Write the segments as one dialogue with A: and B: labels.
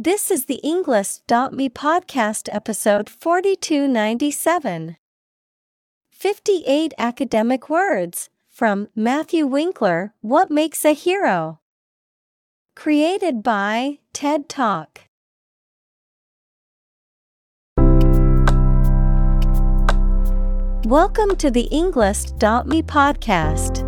A: This is the Englist.me podcast episode 4297. 58 academic words from Matthew Winkler What Makes a Hero? Created by TED Talk. Welcome to the Englist.me podcast.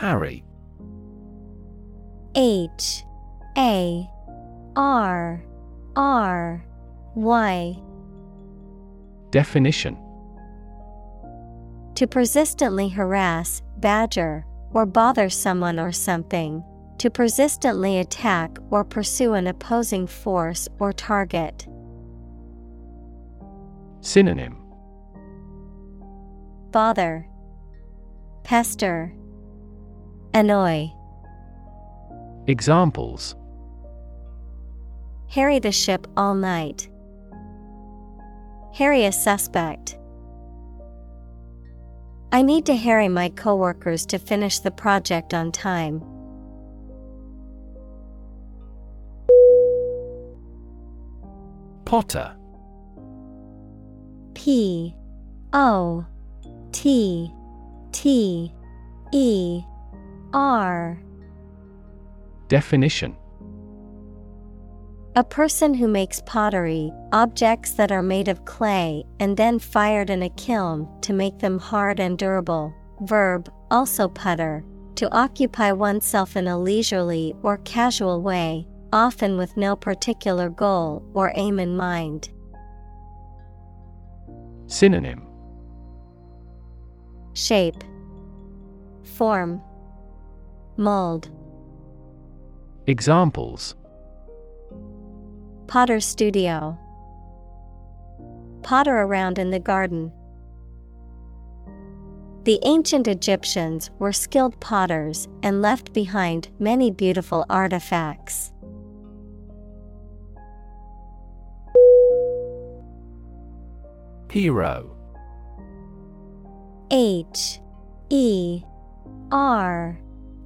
B: Harry.
A: H A R R Y.
B: Definition
A: To persistently harass, badger, or bother someone or something. To persistently attack or pursue an opposing force or target.
B: Synonym
A: Bother, Pester, Annoy.
B: Examples
A: Harry the ship all night. Harry a suspect. I need to harry my coworkers to finish the project on time.
B: Potter.
A: P O T T E R
B: Definition
A: A person who makes pottery, objects that are made of clay and then fired in a kiln to make them hard and durable. Verb, also putter, to occupy oneself in a leisurely or casual way, often with no particular goal or aim in mind.
B: Synonym
A: Shape, Form, Mold.
B: Examples
A: Potter's studio. Potter around in the garden. The ancient Egyptians were skilled potters and left behind many beautiful artifacts.
B: Hero
A: H E R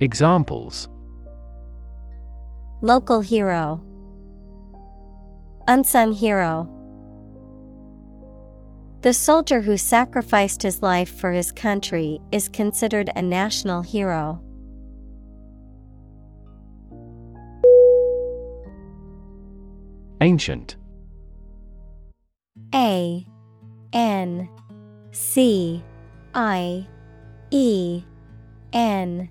B: Examples
A: Local hero, Unsung hero. The soldier who sacrificed his life for his country is considered a national hero.
B: Ancient
A: A N C I E N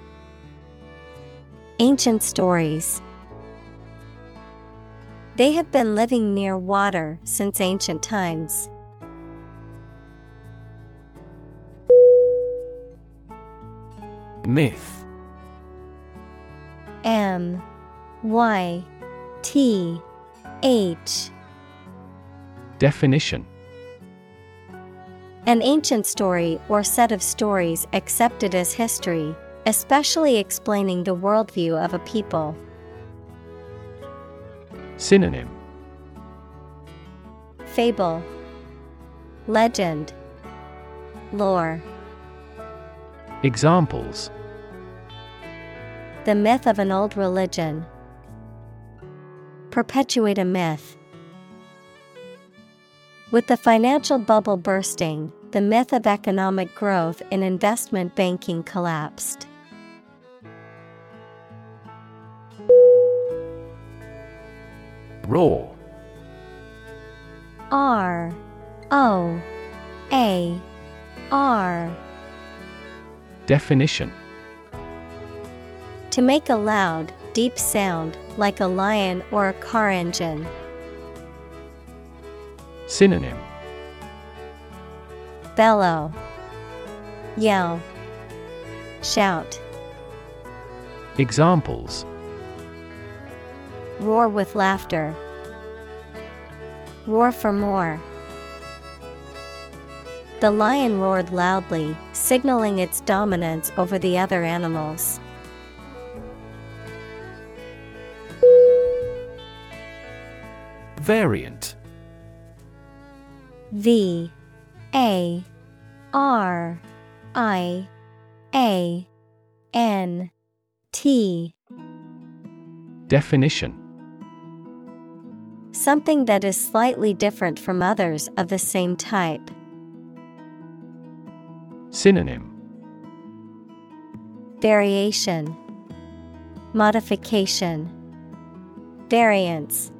A: Ancient stories. They have been living near water since ancient times.
B: Myth
A: M Y T H
B: Definition
A: An ancient story or set of stories accepted as history, especially explaining the worldview of a people.
B: Synonym
A: Fable Legend Lore
B: Examples
A: The myth of an old religion. Perpetuate a myth. With the financial bubble bursting, the myth of economic growth in investment banking collapsed.
B: Roar
A: R O A R.
B: Definition.
A: To make a loud, deep sound, like a lion or a car engine.
B: Synonym.
A: Bellow, Yell, Shout,
B: Examples
A: Roar with laughter. Roar for more. The lion roared loudly, signaling its dominance over the other animals.
B: Variant
A: V A R I A N T
B: Definition
A: Something that is slightly different from others of the same type.
B: Synonym
A: Variation, Modification, Variance.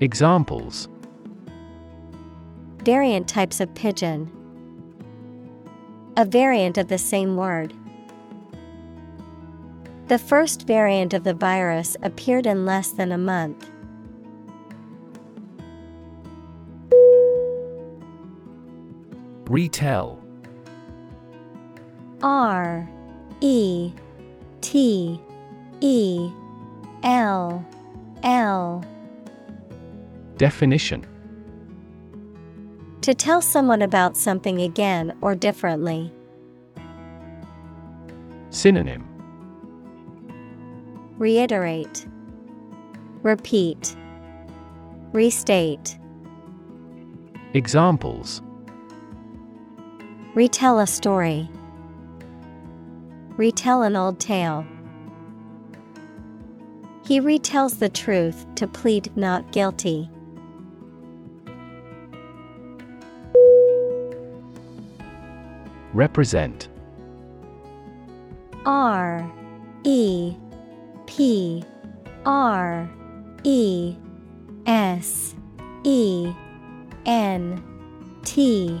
B: Examples
A: Variant types of pigeon. A variant of the same word. The first variant of the virus appeared in less than a month.
B: Retell
A: R E T E L L.
B: Definition.
A: To tell someone about something again or differently.
B: Synonym.
A: Reiterate, Repeat, Restate.
B: Examples
A: Retell a story. Retell an old tale. He retells the truth to plead not guilty.
B: Represent
A: R E P R E S E N T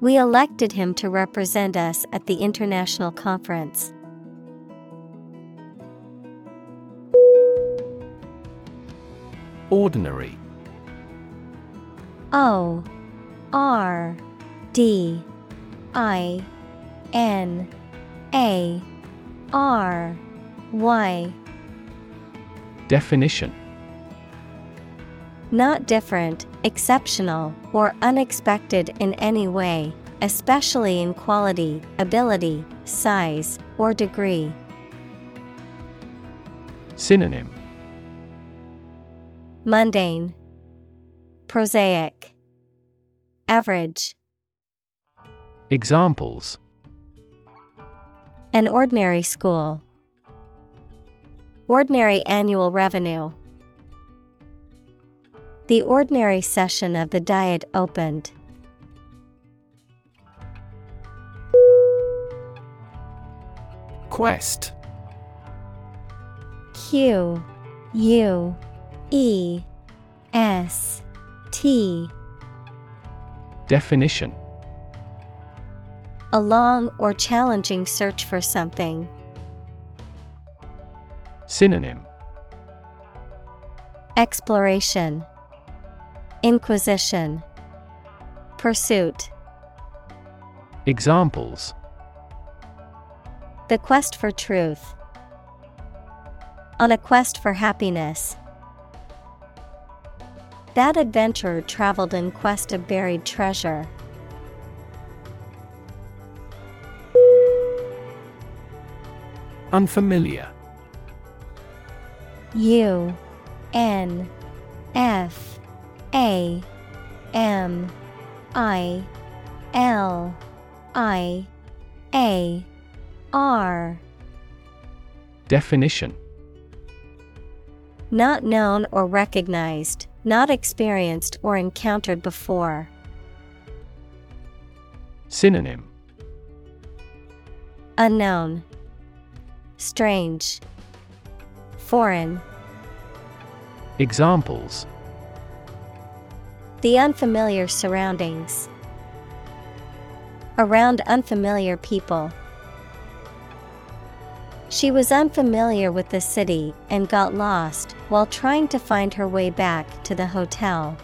A: We elected him to represent us at the international conference.
B: Ordinary.
A: O R D I N A R Y.
B: Definition.
A: Not different, exceptional, or unexpected in any way, especially in quality, ability, size, or degree.
B: Synonym
A: Mundane, Prosaic, Average.
B: Examples
A: An ordinary school. Ordinary annual revenue. The ordinary session of the Diet opened.
B: Quest.
A: Q U E S T.
B: Definition.
A: A long or challenging search for something.
B: Synonym.
A: Exploration Inquisition Pursuit
B: Examples
A: The quest for truth. On a quest for happiness. That adventurer traveled in quest of buried treasure.
B: Unfamiliar
A: U N F A M I L I A R.
B: Definition.
A: Not known or recognized, not experienced or encountered before.
B: Synonym.
A: Unknown, Strange, Foreign.
B: Examples
A: The unfamiliar surroundings. Around unfamiliar people. She was unfamiliar with the city and got lost while trying to find her way back to the hotel.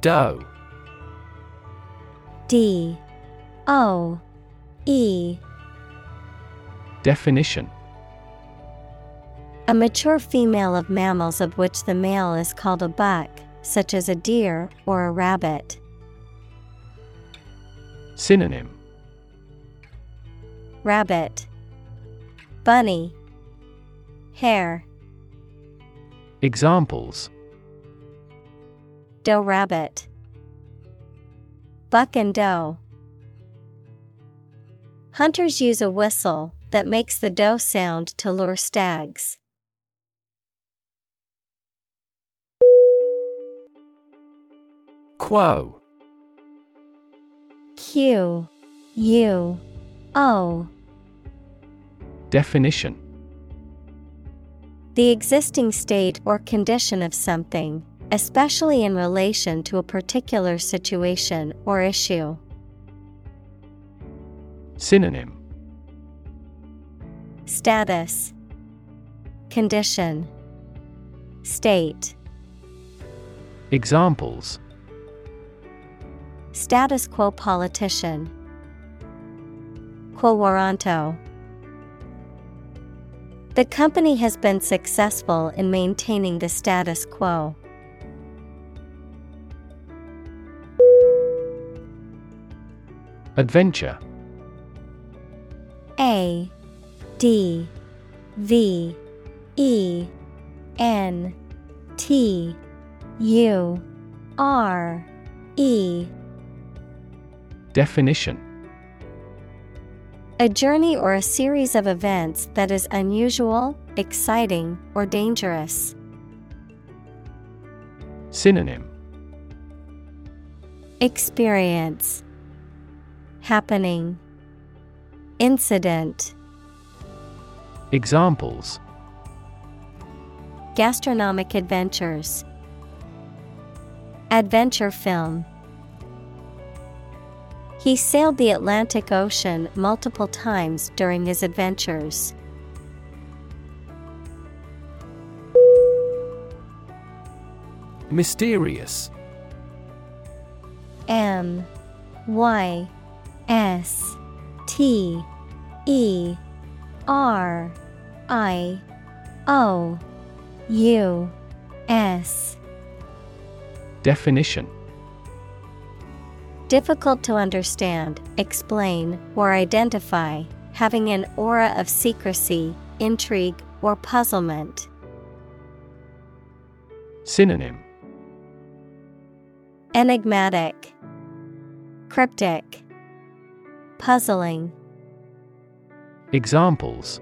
B: Doe
A: D O E
B: Definition
A: A mature female of mammals of which the male is called a buck, such as a deer or a rabbit.
B: Synonym
A: Rabbit, Bunny, Hare,
B: Examples
A: Doe rabbit, Buck and doe. Hunters use a whistle that makes the doe sound to lure stags.
B: Quo.
A: Q U O.
B: Definition.
A: The existing state or condition of something, especially in relation to a particular situation or issue.
B: Synonym.
A: Status. Condition. State.
B: Examples
A: Status quo politician. Quo warranto. The company has been successful in maintaining the status quo.
B: Adventure.
A: A D V E N T U R E
B: Definition
A: A journey or a series of events that is unusual, exciting, or dangerous.
B: Synonym
A: Experience. Happening. Incident.
B: Examples
A: Gastronomic adventures. Adventure film He sailed the Atlantic Ocean multiple times during his adventures.
B: Mysterious.
A: M Y S T E R I O U S.
B: Definition
A: Difficult to understand, explain, or identify, having an aura of secrecy, intrigue, or puzzlement.
B: Synonym
A: Enigmatic, Cryptic, Puzzling.
B: Examples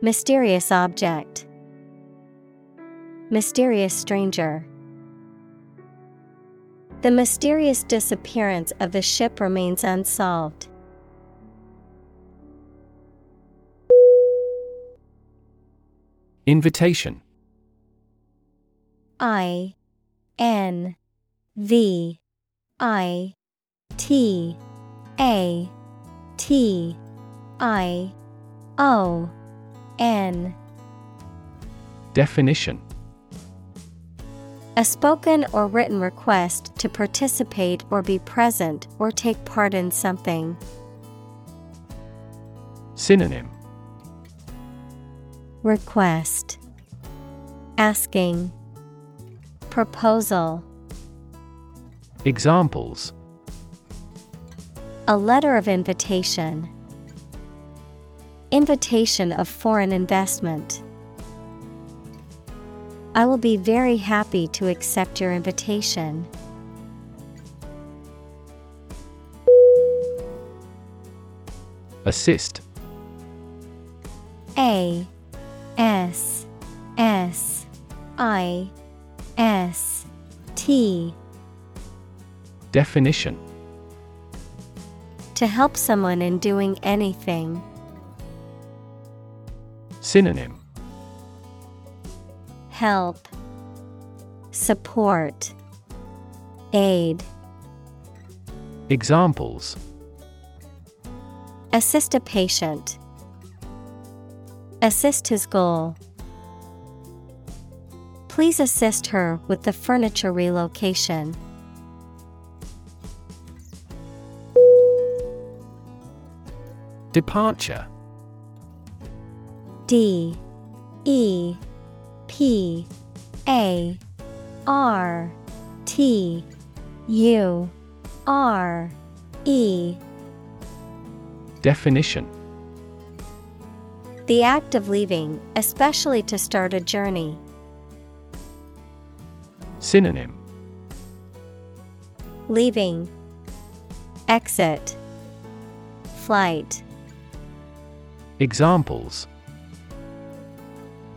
A: Mysterious object, Mysterious stranger. The mysterious disappearance of the ship remains unsolved.
B: Invitation.
A: I N V I T A T I O N.
B: Definition
A: A spoken or written request to participate or be present or take part in something.
B: Synonym
A: Request Asking Proposal
B: Examples
A: A letter of invitation. Invitation of foreign investment. I will be very happy to accept your invitation.
B: Assist
A: A S S I S T
B: Definition
A: To help someone in doing anything.
B: Synonym
A: Help Support Aid
B: Examples
A: Assist a patient. Assist his goal. Please assist her with the furniture relocation.
B: Departure
A: D E P A R T U R E.
B: Definition.
A: The act of leaving, especially to start a journey.
B: Synonym.
A: Leaving. Exit. Flight.
B: Examples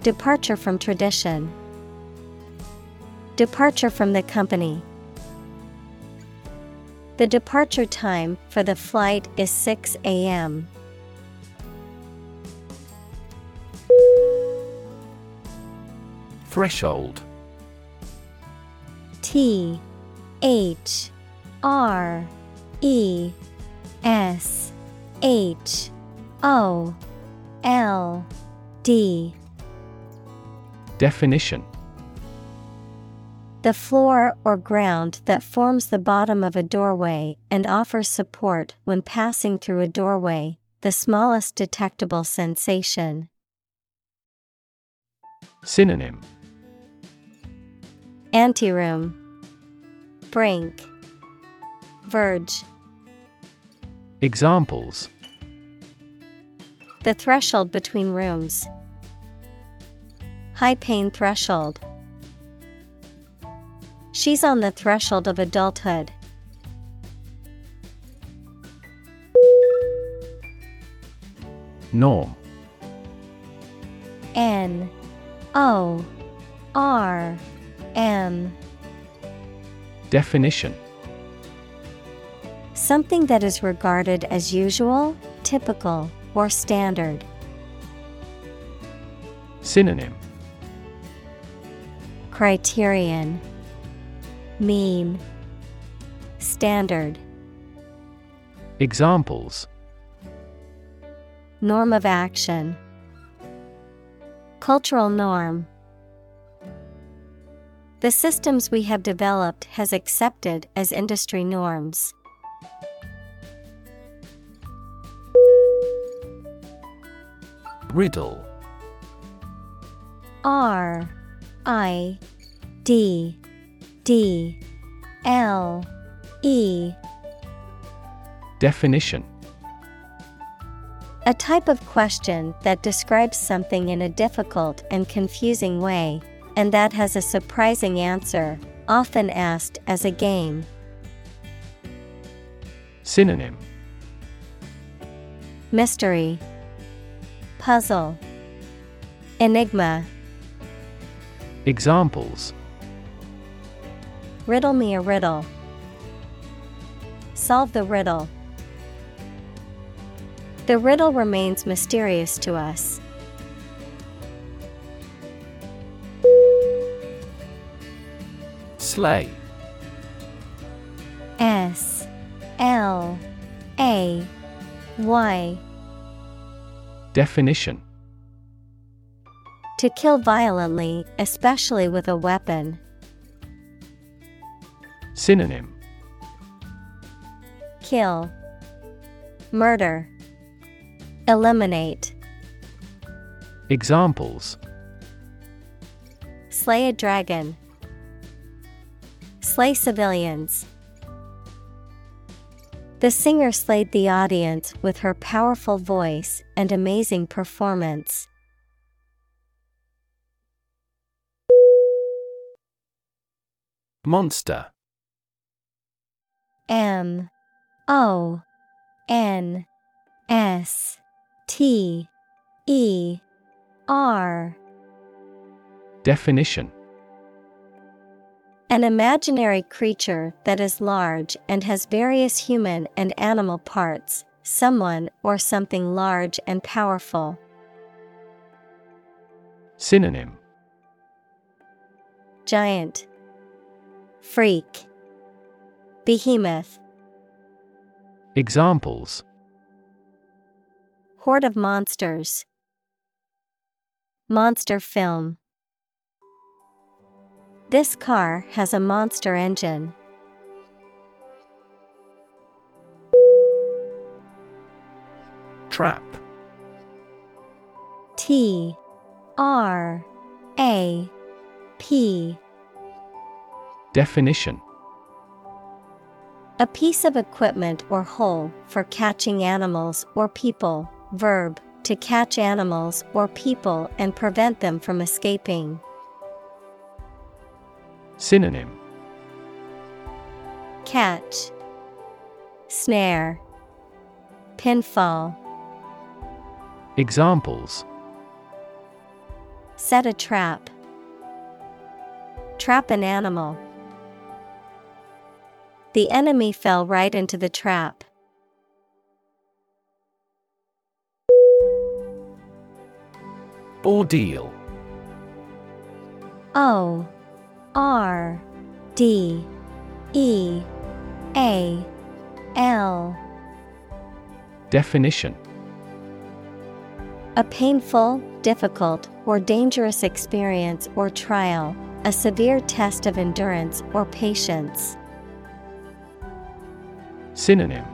A: Departure from tradition. Departure from the company. The departure time for the flight is 6 a.m.
B: Threshold
A: T H R E S H O L D
B: Definition.
A: The floor or ground that forms the bottom of a doorway and offers support when passing through a doorway, the smallest detectable sensation.
B: Synonym.
A: Anteroom. Brink. Verge.
B: Examples.
A: The threshold between rooms. High pain threshold. She's on the threshold of adulthood.
B: Norm.
A: N. O. R. M.
B: Definition.
A: Something that is regarded as usual, typical, or standard.
B: Synonym
A: Criterion. Mean. Standard.
B: Examples.
A: Norm of action. Cultural norm. The systems we have developed has accepted as industry norms.
B: Riddle.
A: R I D D L E.
B: Definition.
A: A type of question that describes something in a difficult and confusing way, and that has a surprising answer, often asked as a game.
B: Synonym.
A: Mystery, Puzzle, Enigma.
B: Examples.
A: Riddle me a riddle. Solve the riddle. The riddle remains mysterious to us.
B: Slay.
A: S. L. A. Y.
B: Definition
A: To kill violently, especially with a weapon.
B: Synonym
A: Kill, Murder, Eliminate.
B: Examples
A: Slay a dragon. Slay civilians. The singer slayed the audience with her powerful voice and amazing performance.
B: Monster.
A: M O N S T E R.
B: Definition.
A: An imaginary creature that is large and has various human and animal parts, someone or something large and powerful.
B: Synonym.
A: Giant, Freak, Behemoth,
B: Examples.
A: Horde of monsters, Monster film. This car has a monster engine.
B: Trap.
A: T R A P
B: Definition
A: A piece of equipment or hole for catching animals or people. Verb to catch animals or people and prevent them from escaping.
B: Synonym
A: Catch, Snare, Pinfall.
B: Examples
A: Set a trap. Trap an animal. The enemy fell right into the trap.
B: Ordeal
A: O R D E A L
B: Definition
A: A painful, difficult, or dangerous experience or trial, a severe test of endurance or patience.
B: Synonym.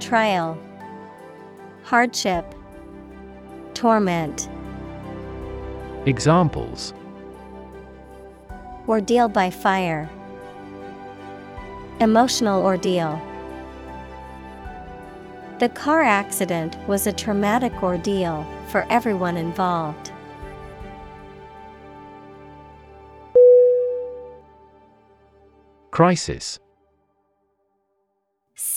A: Trial. Hardship. Torment.
B: Examples.
A: Ordeal by fire. Emotional ordeal. The car accident was a traumatic ordeal for everyone involved.
B: Crisis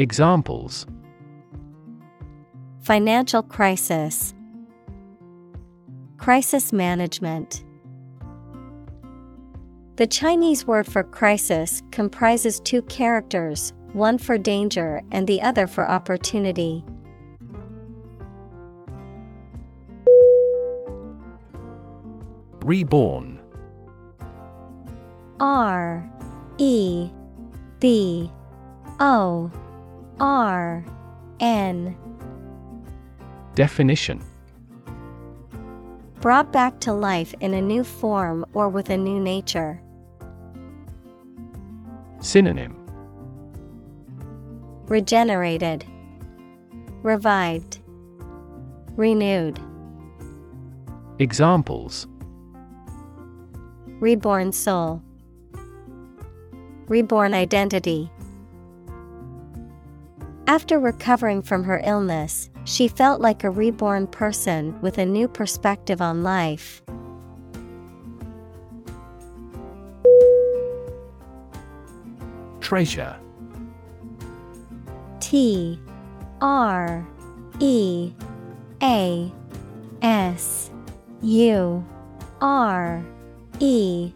B: Examples.
A: Financial crisis. Crisis management. The Chinese word for crisis comprises two characters, one for danger and the other for opportunity.
B: Reborn.
A: R E B O R N.
B: Definition.
A: Brought back to life in a new form or with a new nature.
B: Synonym.
A: Regenerated, Revived, Renewed,
B: Examples.
A: Reborn soul, Reborn identity. After recovering from her illness, she felt like a reborn person with a new perspective on life.
B: Treasure.
A: T R E A S U R E.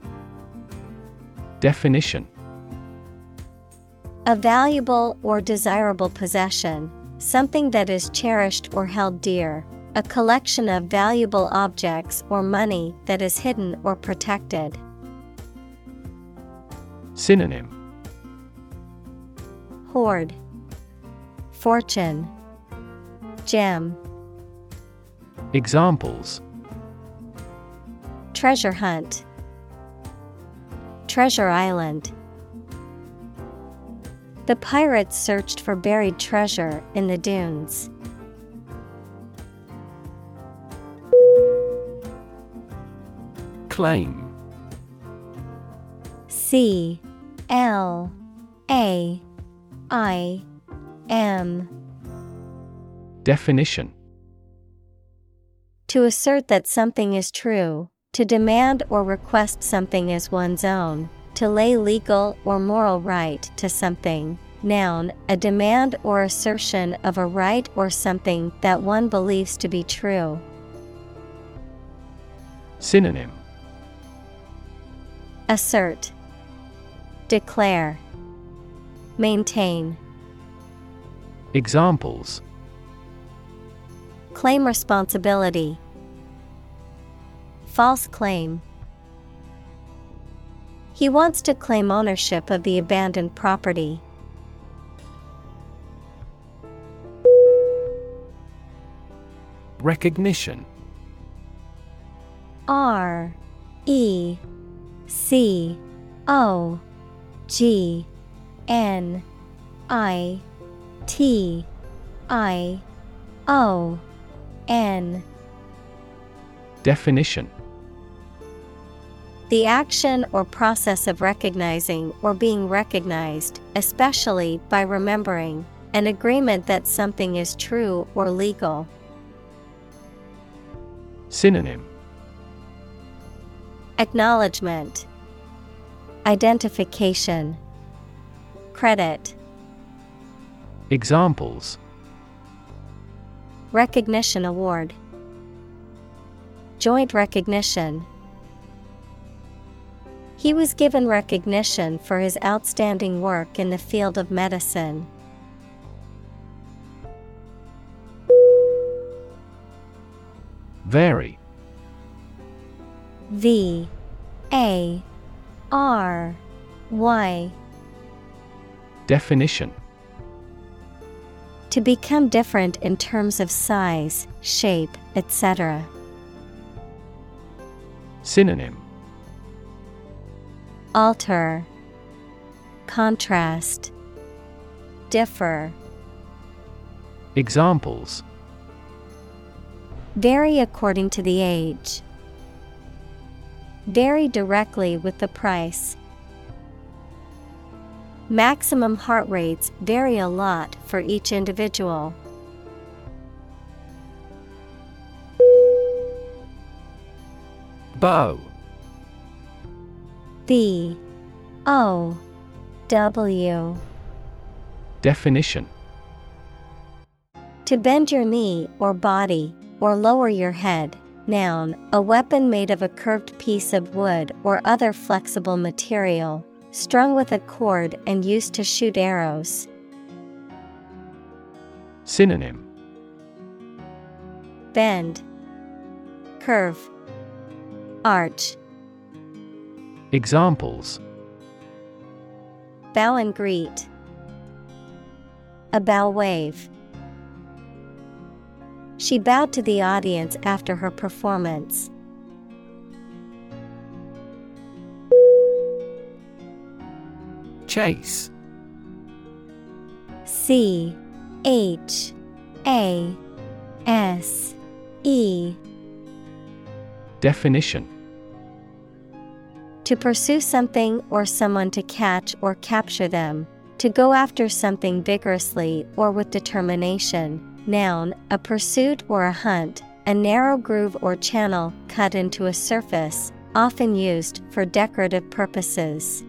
B: Definition
A: A valuable or desirable possession, something that is cherished or held dear, a collection of valuable objects or money that is hidden or protected.
B: Synonym.
A: Hoard, Fortune, Gem,
B: Examples.
A: Treasure Hunt, Treasure Island. The pirates searched for buried treasure in the dunes.
B: Claim.
A: C L A I M.
B: Definition.
A: To assert that something is true, to demand or request something as one's own, to lay legal or moral right to something. Noun, a demand or assertion of a right or something that one believes to be true.
B: Synonym
A: Assert, Declare, Maintain.
B: Examples
A: Claim responsibility. False claim. He wants to claim ownership of the abandoned property.
B: Recognition.
A: R E C O G N I T I O N.
B: Definition
A: The action or process of recognizing or being recognized, especially by remembering, an agreement that something is true or legal.
B: Synonym.
A: Acknowledgement, Identification, Credit,
B: Examples.
A: Recognition Award, Joint Recognition. He was given recognition for his outstanding work in the field of medicine.
B: Vary
A: V. A. R. Y.
B: Definition.
A: To become different in terms of size, shape, etc.
B: Synonym
A: Alter, Contrast, Differ.
B: Examples
A: Vary according to the age. Vary directly with the price. Maximum heart rates vary a lot for each individual.
B: Bow
A: B O. W.
B: Definition.
A: To bend your knee or body, or lower your head. Noun, a weapon made of a curved piece of wood or other flexible material, strung with a cord and used to shoot arrows.
B: Synonym.
A: Bend, Curve, Arch.
B: Examples
A: Bow and greet. A bow wave. She bowed to the audience after her performance.
B: Chase
A: C H A S E
B: Definition
A: To pursue something or someone to catch or capture them. To go after something vigorously or with determination. Noun, a pursuit or a hunt, a narrow groove or channel cut into a surface, often used for decorative purposes.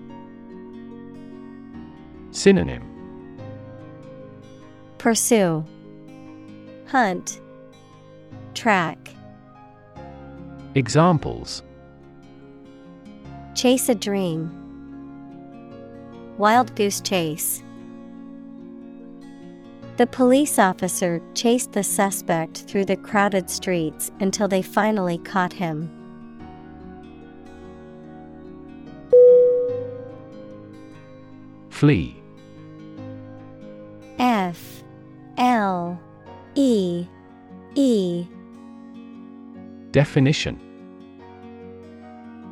B: Synonym
A: Pursue, Hunt, Track.
B: Examples
A: Chase a dream. Wild goose chase. The police officer chased the suspect through the crowded streets until they finally caught him.
B: Flee
A: F L E E
B: Definition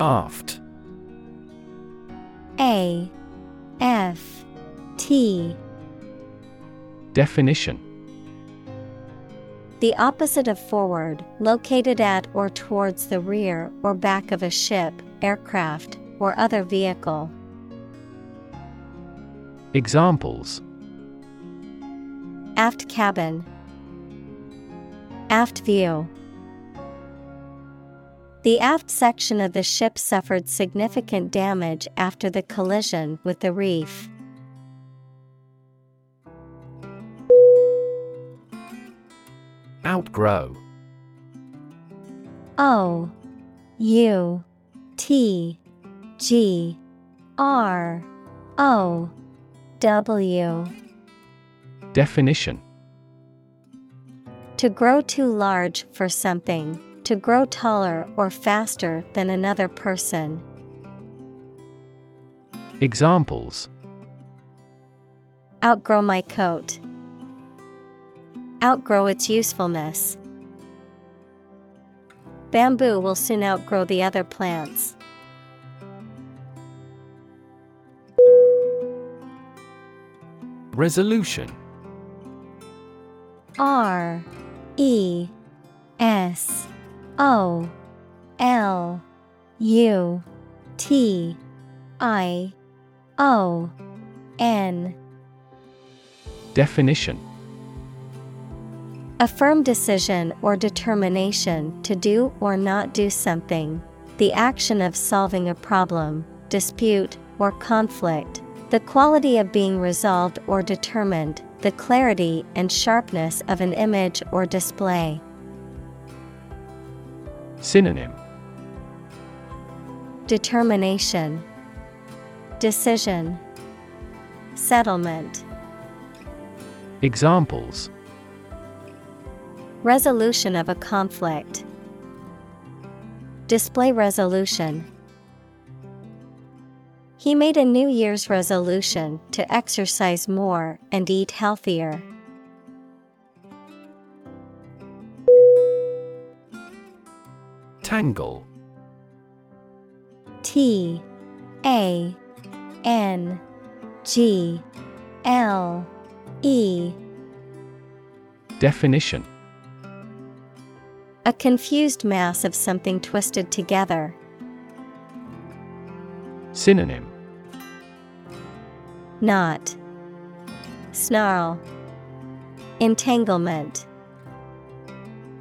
B: Aft
A: A F T
B: Definition
A: The opposite of forward, located at or towards the rear or back of a ship, aircraft, or other vehicle.
B: Examples
A: Aft cabin. Aft view. The aft section of the ship suffered significant damage after the collision with the reef.
B: Outgrow.
A: O U T G R O W.
B: Definition.
A: To grow too large for something, to grow taller or faster than another person.
B: Examples
A: Outgrow my coat. Outgrow its usefulness. Bamboo will soon outgrow the other plants.
B: Resolution
A: R E S O L U T I O N
B: Definition
A: A firm decision or determination to do or not do something, the action of solving a problem, dispute, or conflict, the quality of being resolved or determined, the clarity and sharpness of an image or display.
B: Synonym
A: Determination, Decision, Settlement.
B: Examples
A: Resolution of a conflict. Display resolution. He made a New Year's resolution to exercise more and eat healthier.
B: Tangle.
A: T A N G L E.
B: Definition.
A: A confused mass of something twisted together.
B: Synonym.
A: Knot. Snarl. Entanglement.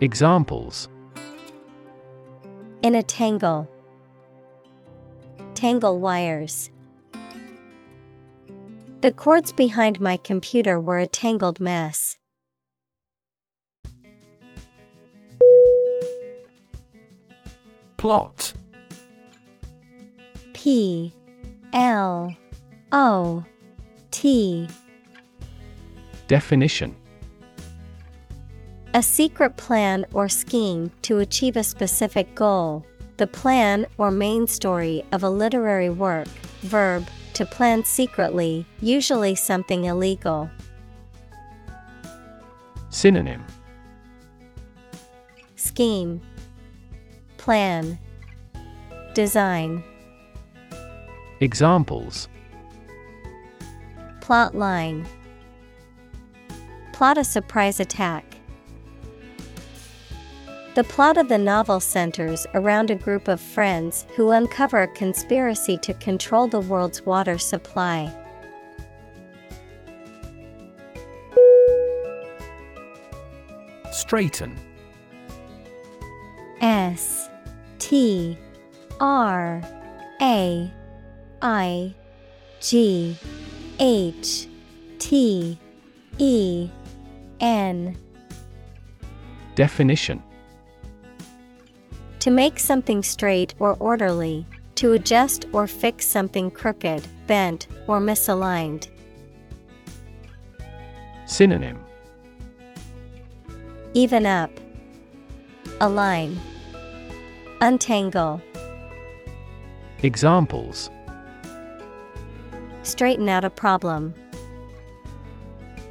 B: Examples
A: In a tangle. Tangle wires. The cords behind my computer were a tangled mess.
B: Plot
A: P L O T.
B: Definition
A: A secret plan or scheme to achieve a specific goal, the plan or main story of a literary work, verb, to plan secretly, usually something illegal.
B: Synonym
A: Scheme, Plan, Design.
B: Examples
A: Plot line. Plot a surprise attack. The plot of the novel centers around a group of friends who uncover a conspiracy to control the world's water supply.
B: Straighten.
A: S T R A I G H T E N.
B: Definition
A: To make something straight or orderly, to adjust or fix something crooked, bent, or misaligned.
B: Synonym.
A: Even up, align, untangle,
B: Examples.
A: Straighten out a problem,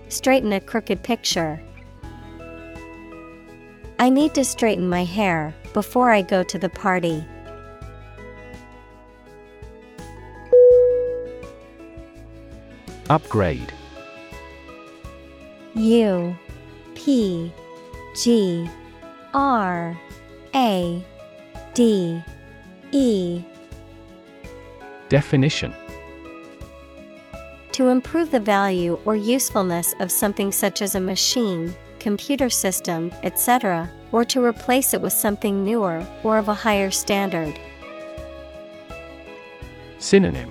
A: straighten a crooked picture. I need to straighten my hair before I go to the party.
B: Upgrade.
A: U P G R A D E.
B: Definition.
A: To improve the value or usefulness of something such as a machine, computer system, etc., or to replace it with something newer or of a higher standard.
B: Synonym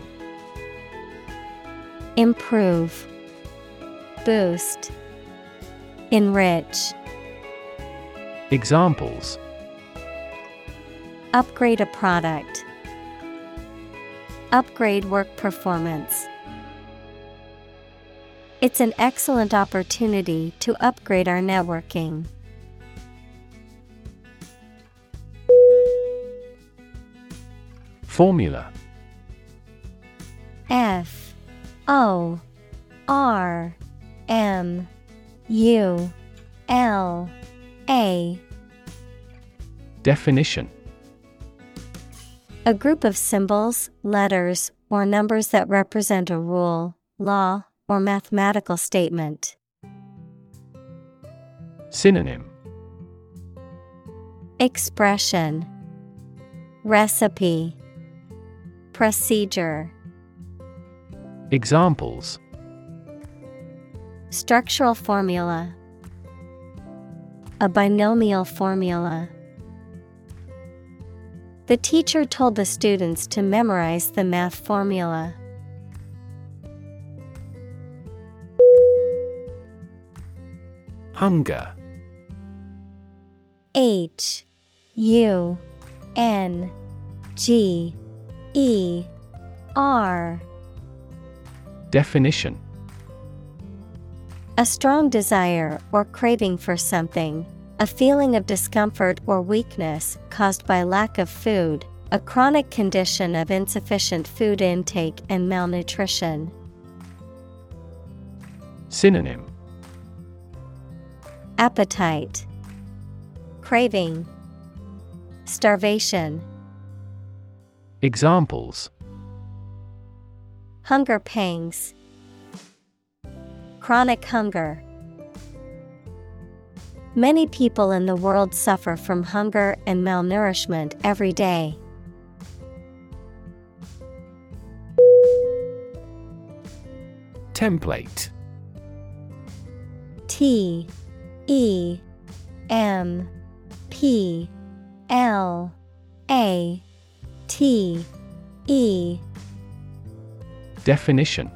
A: Improve, Boost, Enrich.
B: Examples
A: Upgrade a product. Upgrade work performance. It's an excellent opportunity to upgrade our networking.
B: Formula.
A: F. O. R. M. U. L. A.
B: Definition.
A: A group of symbols, letters, or numbers that represent a rule, law, or mathematical statement.
B: Synonym
A: Expression Recipe Procedure
B: Examples
A: Structural formula A binomial formula. The teacher told the students to memorize the math formula.
B: Hunger.
A: H U N G E R.
B: Definition.
A: A strong desire or craving for something, a feeling of discomfort or weakness caused by lack of food, a chronic condition of insufficient food intake and malnutrition.
B: Synonym
A: Appetite, Craving, Starvation,
B: Examples
A: Hunger pangs, Chronic hunger. Many people in the world suffer from hunger and malnourishment every day.
B: Template
A: T E M P L A T E.
B: Definition.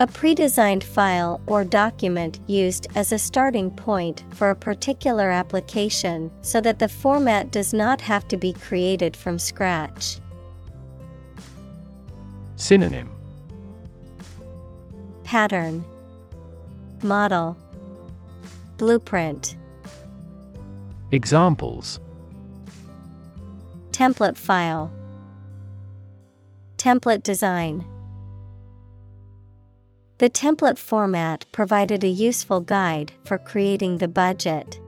A: A pre-designed file or document used as a starting point for a particular application so that the format does not have to be created from scratch.
B: Synonym.
A: Pattern, model, blueprint.
B: Examples
A: Template file, Template design. The template format provided a useful guide for creating the budget.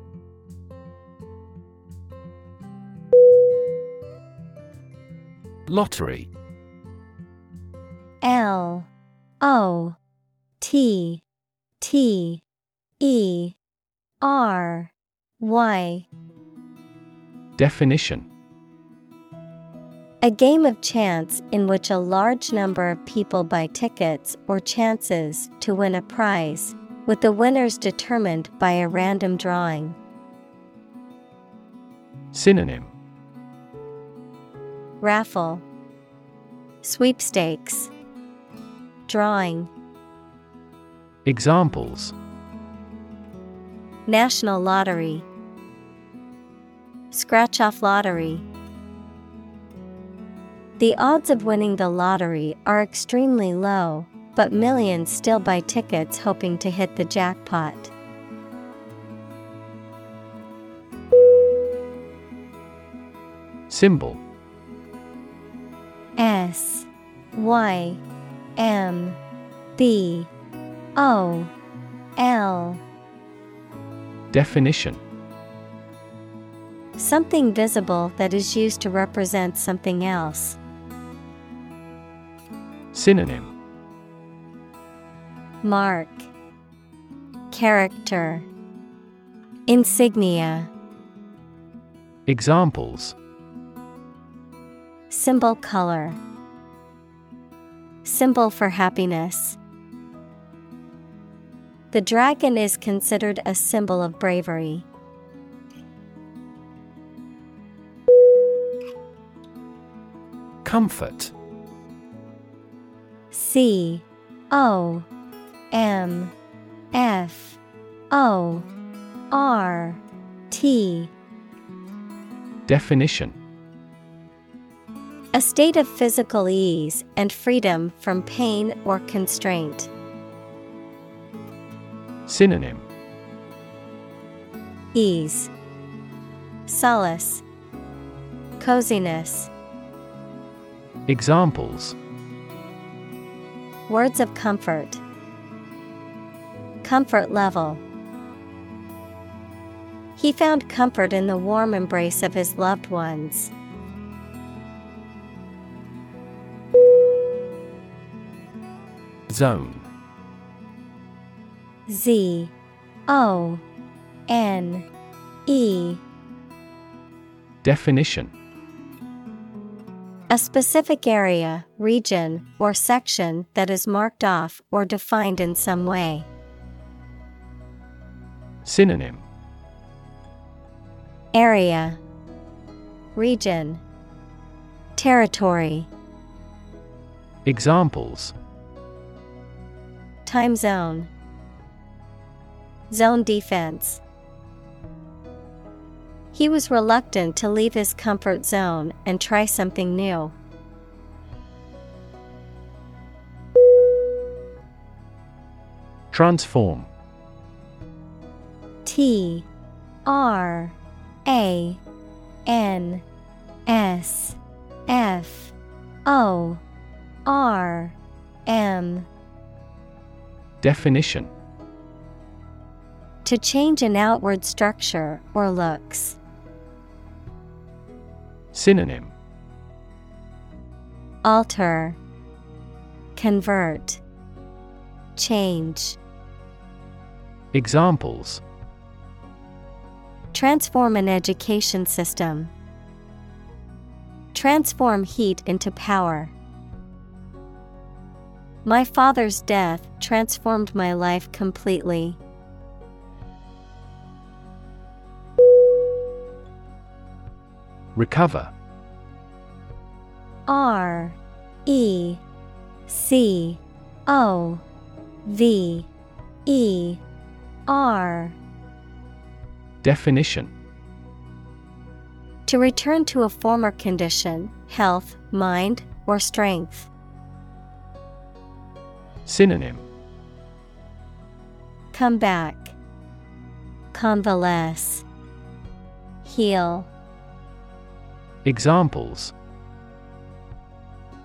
B: Lottery
A: L O T T E R Y.
B: Definition.
A: A game of chance in which a large number of people buy tickets or chances to win a prize, with the winners determined by a random drawing.
B: Synonym.
A: Raffle. Sweepstakes. Drawing.
B: Examples
A: National Lottery Scratch off lottery. The odds of winning the lottery are extremely low, but millions still buy tickets hoping to hit the jackpot.
B: Symbol
A: S Y M B O L
B: Definition.
A: Something visible that is used to represent something else.
B: Synonym.
A: Mark. Character. Insignia.
B: Examples.
A: Symbol color. Symbol for happiness. The dragon is considered a symbol of bravery.
B: Comfort
A: C O M F O R T
B: Definition
A: A state of physical ease and freedom from pain or constraint.
B: Synonym
A: Ease, Solace, Coziness.
B: Examples
A: Words of comfort. Comfort level. He found comfort in the warm embrace of his loved ones.
B: Zone
A: Z O N E.
B: Definition.
A: A specific area, region, or section that is marked off or defined in some way.
B: Synonym.
A: Area. Region. Territory.
B: Examples.
A: Time zone Zone defense. He was reluctant to leave his comfort zone and try something new.
B: Transform.
A: T R A N S F O R M.
B: Definition
A: To change an outward structure or looks.
B: Synonym
A: Alter Convert Change
B: Examples
A: Transform an education system. Transform heat into power. My father's death transformed my life completely.
B: Recover
A: R E C O V E R
B: Definition
A: To return to a former condition, health, mind, or strength.
B: Synonym
A: Come back. Convalesce. Heal.
B: Examples.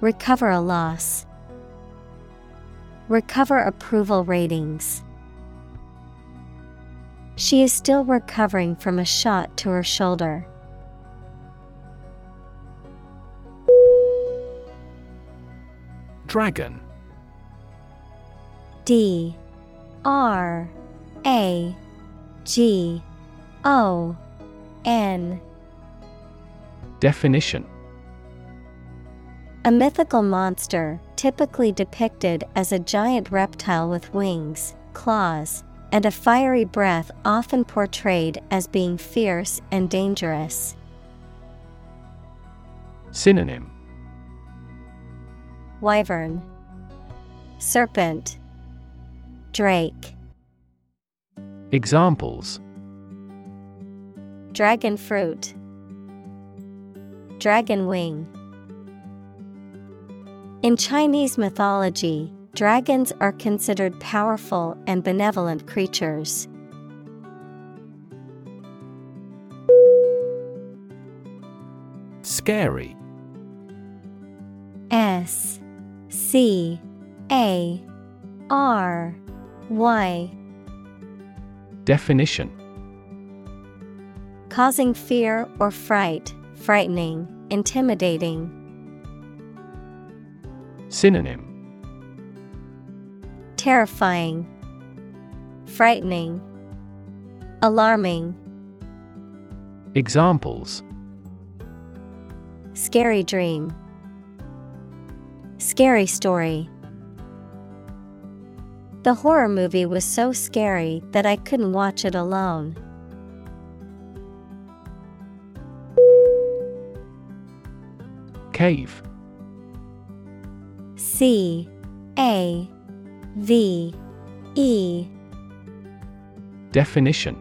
A: Recover a loss. Recover approval ratings. She is still recovering from a shot to her shoulder.
B: Dragon.
A: D. R. A. G. O. N
B: Definition
A: A mythical monster, typically depicted as a giant reptile with wings, claws, and a fiery breath, often portrayed as being fierce and dangerous.
B: Synonym
A: Wyvern, Serpent, Drake,
B: Examples
A: Dragon fruit, Dragon wing. In Chinese mythology, dragons are considered powerful and benevolent creatures.
B: Scary
A: S C A R Y
B: Definition
A: Causing fear or fright, frightening, intimidating.
B: Synonym
A: Terrifying, frightening, alarming.
B: Examples
A: Scary dream. Scary story. The horror movie was so scary that I couldn't watch it alone.
B: Cave.
A: C A V E.
B: Definition.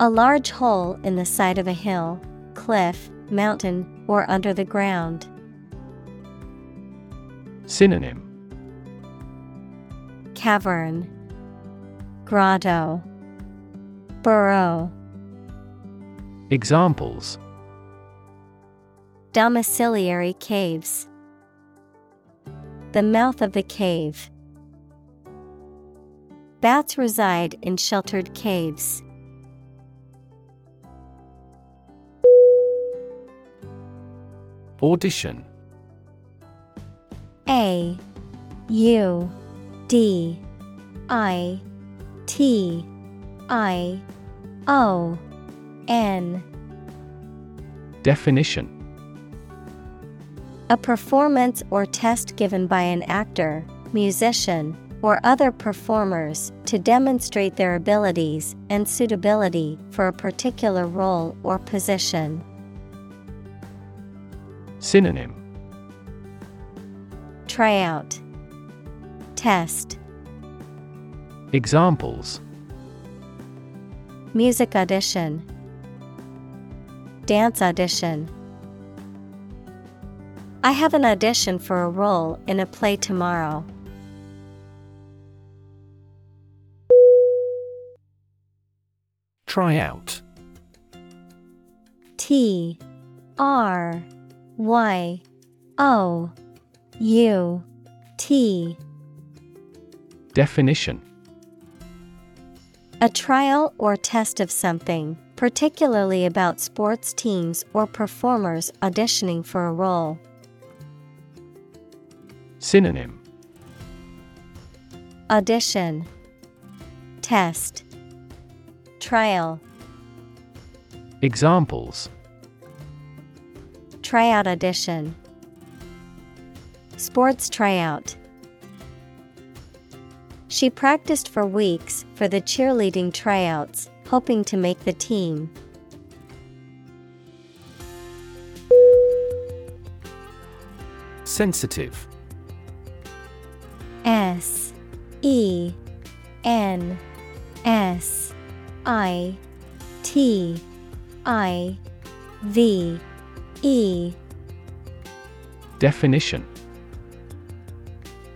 A: A large hole in the side of a hill, cliff, mountain, or under the ground.
B: Synonym.
A: Cavern, Grotto, Burrow.
B: Examples
A: Domiciliary caves. The mouth of the cave. Bats reside in sheltered caves.
B: Audition
A: A U D I T I O N
B: Definition
A: A performance or test given by an actor, musician, or other performers to demonstrate their abilities and suitability for a particular role or position.
B: Synonym.
A: Tryout, Test,
B: Examples.
A: Music audition, Dance audition. I have an audition for a role in a play tomorrow.
B: Try out
A: T R Y O U T
B: Definition
A: A trial or test of something, particularly about sports teams or performers auditioning for a role.
B: Synonym.
A: Audition. Test. Trial.
B: Examples.
A: Tryout audition. Sports tryout. She practiced for weeks for the cheerleading tryouts, hoping to make the team.
B: Sensitive
A: S E N S I T I V E
B: Definition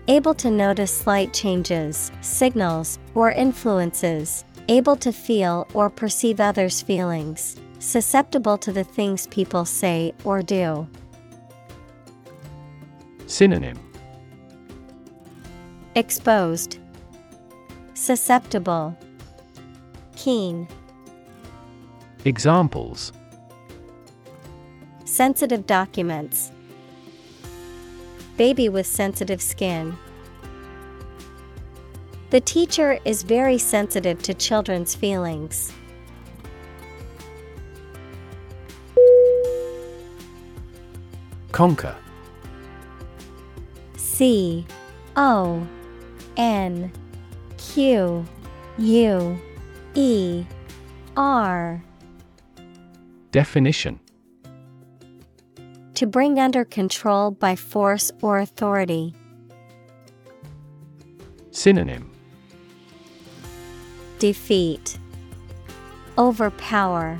A: Able to notice slight changes, signals, or influences. Able to feel or perceive others' feelings. Susceptible to the things people say or do.
B: Synonym
A: Exposed, Susceptible, Keen.
B: Examples
A: Sensitive documents. Baby with sensitive skin. The teacher is very sensitive to children's feelings.
B: Conquer
A: C O N Q U E R
B: Definition
A: To bring under control by force or authority.
B: Synonym
A: Defeat, Overpower,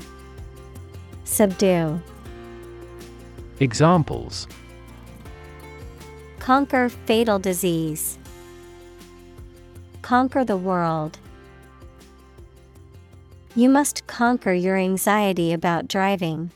A: Subdue.
B: Examples
A: Conquer fatal disease. Conquer the world. You must conquer your anxiety about driving.